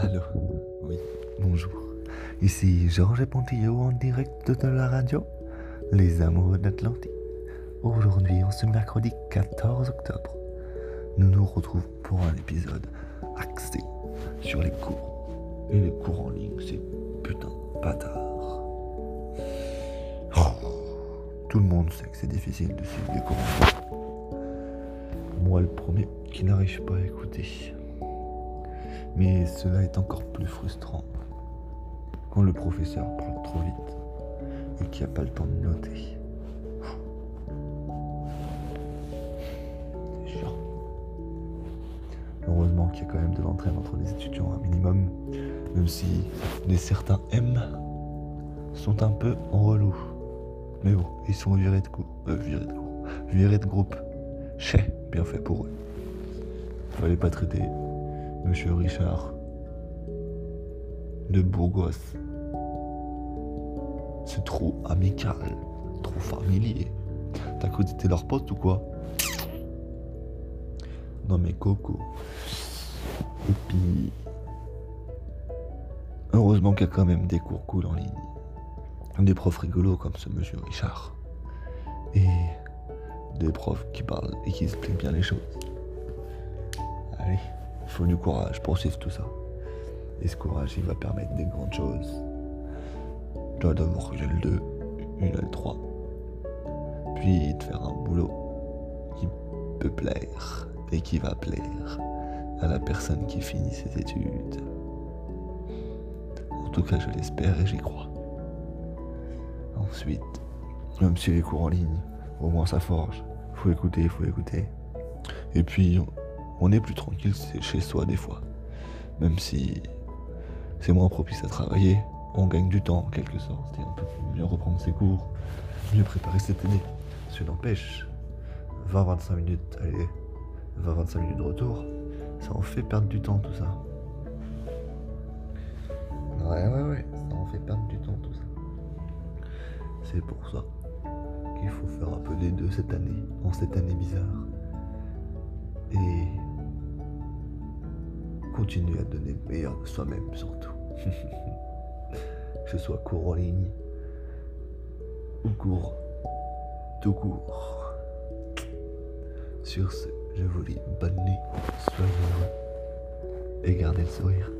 Allô Oui, bonjour. Ici Georges Pontillot en direct de la radio, Les Amoureux d'Atlantique. Aujourd'hui, en ce mercredi 14 octobre, nous nous retrouvons pour un épisode axé sur les cours. Et les cours en ligne, c'est putain de bâtard. Oh, tout le monde sait que c'est difficile de suivre des cours en ligne. Moi, le premier qui n'arrive pas à écouter. Mais cela est encore plus frustrant quand le professeur parle trop vite et qu'il n'y a pas le temps de noter. C'est chiant. Heureusement qu'il y a quand même de l'entraîne entre les étudiants un minimum, même si les certains M sont un peu en relou. Mais bon, ils sont virés de cours. Euh, virés de de groupe. Chez, bien fait pour eux. Fallait pas traiter Monsieur Richard de Bourgos. C'est trop amical, trop familier. T'as cru que t'étais leur poste ou quoi? Non mais Coco. Et puis... Heureusement qu'il y a quand même des cours cool en ligne. Des profs rigolos comme ce monsieur Richard. Et des profs qui parlent et qui expliquent bien les choses. Allez. Il faut du courage pour suivre tout ça. Et ce courage, il va permettre des grandes choses. D'abord j'ai le 2, une le 3. Puis de faire un boulot qui peut plaire et qui va plaire à la personne qui finit ses études. En tout cas, je l'espère et j'y crois. Ensuite, même si les cours en ligne, au moins ça forge. Faut écouter, faut écouter. Et puis, on est plus tranquille chez soi des fois. Même si c'est moins propice à travailler, on gagne du temps en quelque sorte. Et on peut mieux reprendre ses cours, mieux préparer cette année. Ce n'empêche, 20-25 minutes, allez, 20-25 minutes de retour, ça en fait perdre du temps tout ça. Ouais, ouais, ouais, ça en fait perdre du temps tout ça. C'est pour ça qu'il faut faire un peu des deux cette année, en cette année bizarre. Continuer à donner le meilleur de soi-même surtout. que ce soit cours en ligne ou cours tout court. Sur ce, je vous dis bonne nuit, soyez heureux et gardez le sourire.